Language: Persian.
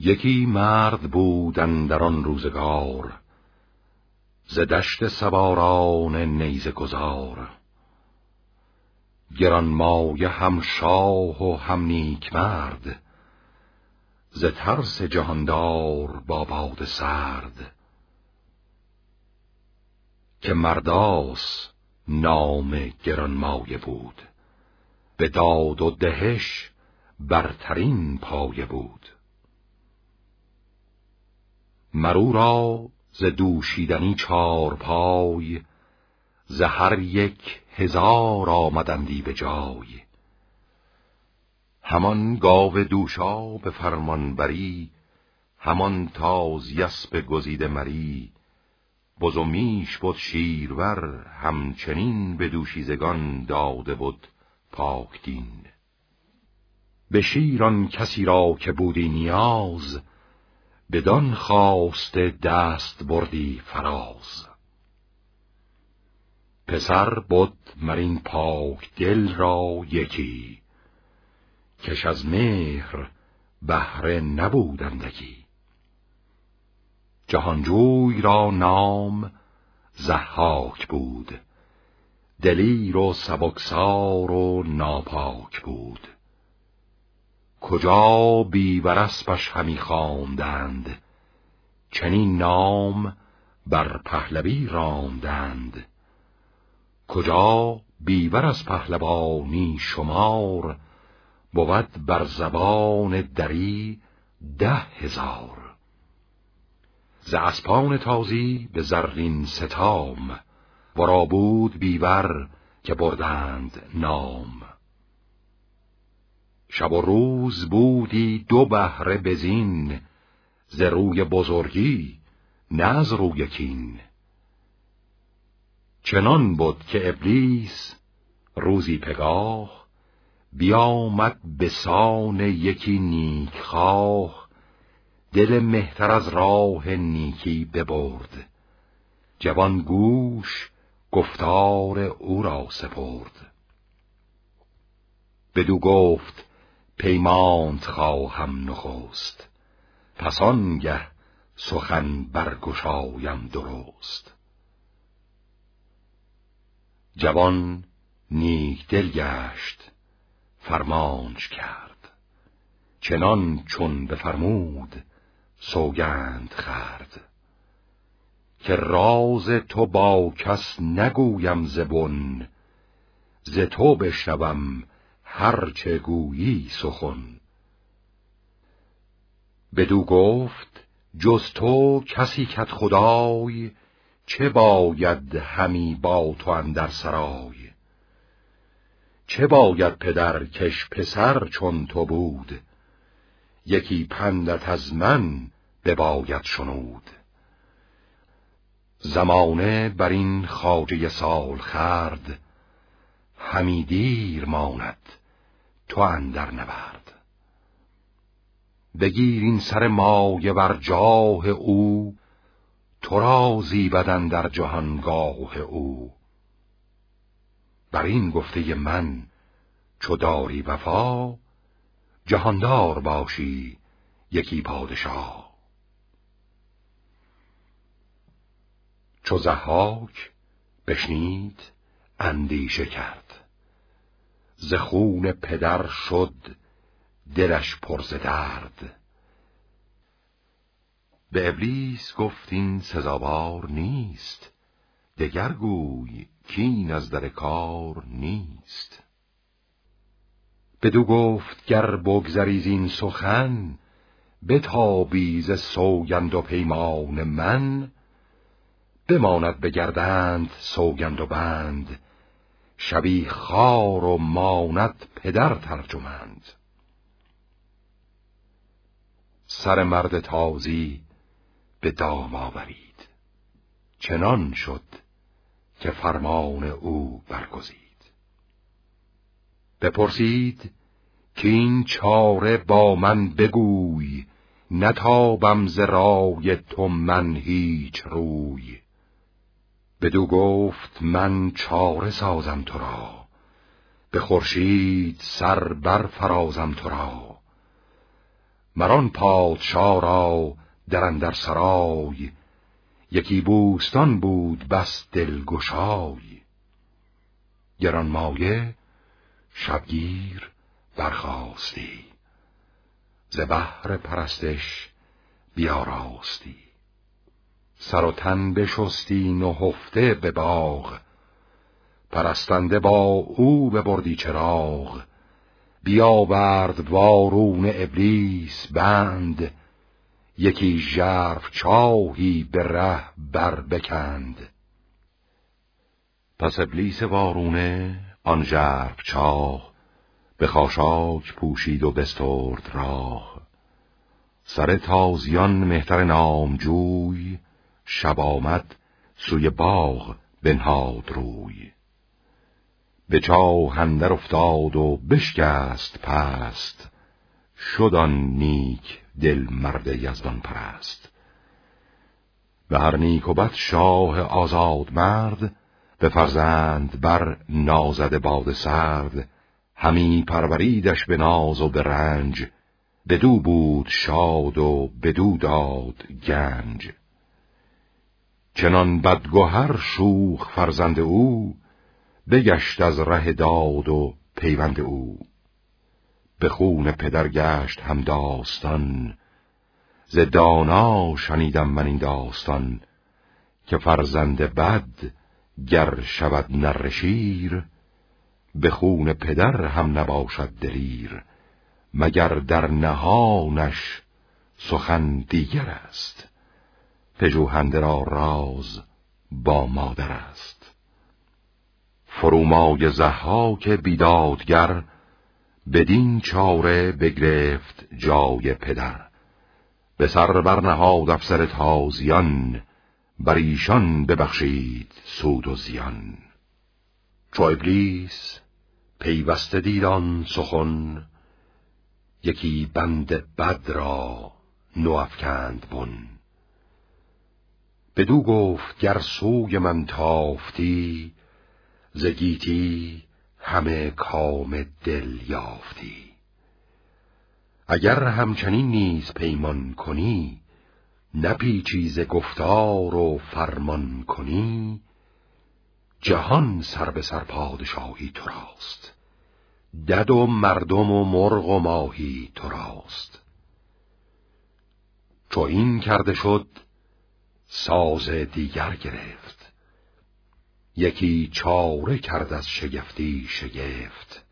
یکی مرد بودن در آن روزگار ز دشت سواران نیزه گذار. گران مایه هم شاه و هم نیک مرد ز ترس جهاندار با باد سرد. که مرداس نام گران مایه بود به داد و دهش برترین پایه بود. مرو را ز دوشیدنی چار پای ز هر یک هزار آمدندی به جای. همان گاو دوشا به فرمان بری همان تاز یسب گزیده مری. بز و میش بود شیرور همچنین به دوشیزگان داده بود پاکدین. به شیران کسی را که بودی نیاز بدان خواست دست بردی فراز. پسر بود مرین پاک دل را یکی کش از مهر بهره نبودندگی جهانجوی را نام زحاک بود دلیر و سبکسار و ناپاک بود. کجا بیورسبش همی خواندند؟ چنین نام بر پهلوی راندند. کجا بیور از پهلوانی شمار بود بر زبان دری ده هزار. ز اسپان تازی به زرین ستام ورا بود بیور که بردند نام. شب و روز بودی دو بهره بزین ز روی بزرگی نه از روی کین. چنان بود که ابلیس روزی پگاه بیامد به سان یکی نیکخواه دل مهتر از راه نیکی ببرد. جوان گوش گفتار او را سپرد. بدو گفت پیمانت خواهم نخست. پس آنگه سخن برگشایم درست. جوان نیک دل گشت فرمانش کرد. چنان چون بفرمود سوگند خرد. که راز تو با کس نگویم زبون ز تو بشنوم هر چه گویی سخن. بدو گفت جز تو کسی کت خدای چه باید همی با تو اندر سرای؟ چه باید پدر کش پسر چون تو بود؟ یکی پندت از من بباید شنود. زمانه بر این خاجه سال خرد همی دیر ماند. تو اندر نبرد. بگیر این سر مایه بر جاه او تو را زیبدن در جهانگاه او. بر این گفته من چو داری وفا جهاندار باشی یکی پادشاه. چو زحاک بشنید اندیشه کرد. ز خون پدر شد دلش پر درد. به ابلیس گفت این سزاوار نیست دگر گوی کین از در کار نیست. بدو گفت گر بگذریز این سخن بتابی ز سوگند و پیمان من. بماند بگردند سوگند و بند شبی خار و ماند پدر ترجمند. سر مرد تازی به دام آورید. چنان شد که فرمان او برگزید. بپرسید که این چاره با من بگوی نتابم ز رای تو من هیچ روی. بدو گفت من چاره سازم تو را به خورشید سر بر فرازم تو را مران پادشاه را در اندر سرای یکی بوستان بود بس دلگشای گرانمایه شبگیر برخواستی ز بحر پرستش بیاراستی. سر و تن بشستی نهفته به باغ. پرستنده با او ببردی چراغ. بیاورد وارون ابلیس بند. یکی ژرف چاهی به ره بر بکند. پس ابلیس وارونه آن ژرف چاه به خاشاک پوشید و بسترد راه. سر تازیان مهتر نامجوی شب آمد سوی باغ بنهاد روی. به چاه اندر افتاد و بشکست پست شدان نیک دل مرد یزدان پرست. به هر نیک و بد شاه آزاد مرد به فرزند بر نازد باد سرد. همی پروریدش به ناز و به رنج بدو بود شاد و بدو داد گنج. چنان بدگوهر شوخ فرزند او بگشت از ره داد و پیوند او. به خون پدر گشت هم داستان ز دانا شنیدم من این داستان که فرزند بد گر شود نرشیر به خون پدر هم نباشد دلیر مگر در نهانش سخن دیگر است. پژوهنده را راز با مادر است. فرومای زحاک بیدادگر بدین چاره بگرفت جای پدر. به سر برنهاد افسر تازیان بر ایشان ببخشید سود و زیان. چو ابلیس پیوسته دیدان سخن یکی بند بد را نو افکند بن. بدو گفت گر سوی من تافتی زگیتی همه کام دل یافتی. اگر همچنین نیز پیمان کنی نپیچی ز گفتار و فرمان کنی جهان سر به سر پادشاهی تو راست دد و مردم و مرغ و ماهی تو راست. چو این کرده شد ساز دیگر گرفت. یکی چاره کرد از شگفتی شگفت.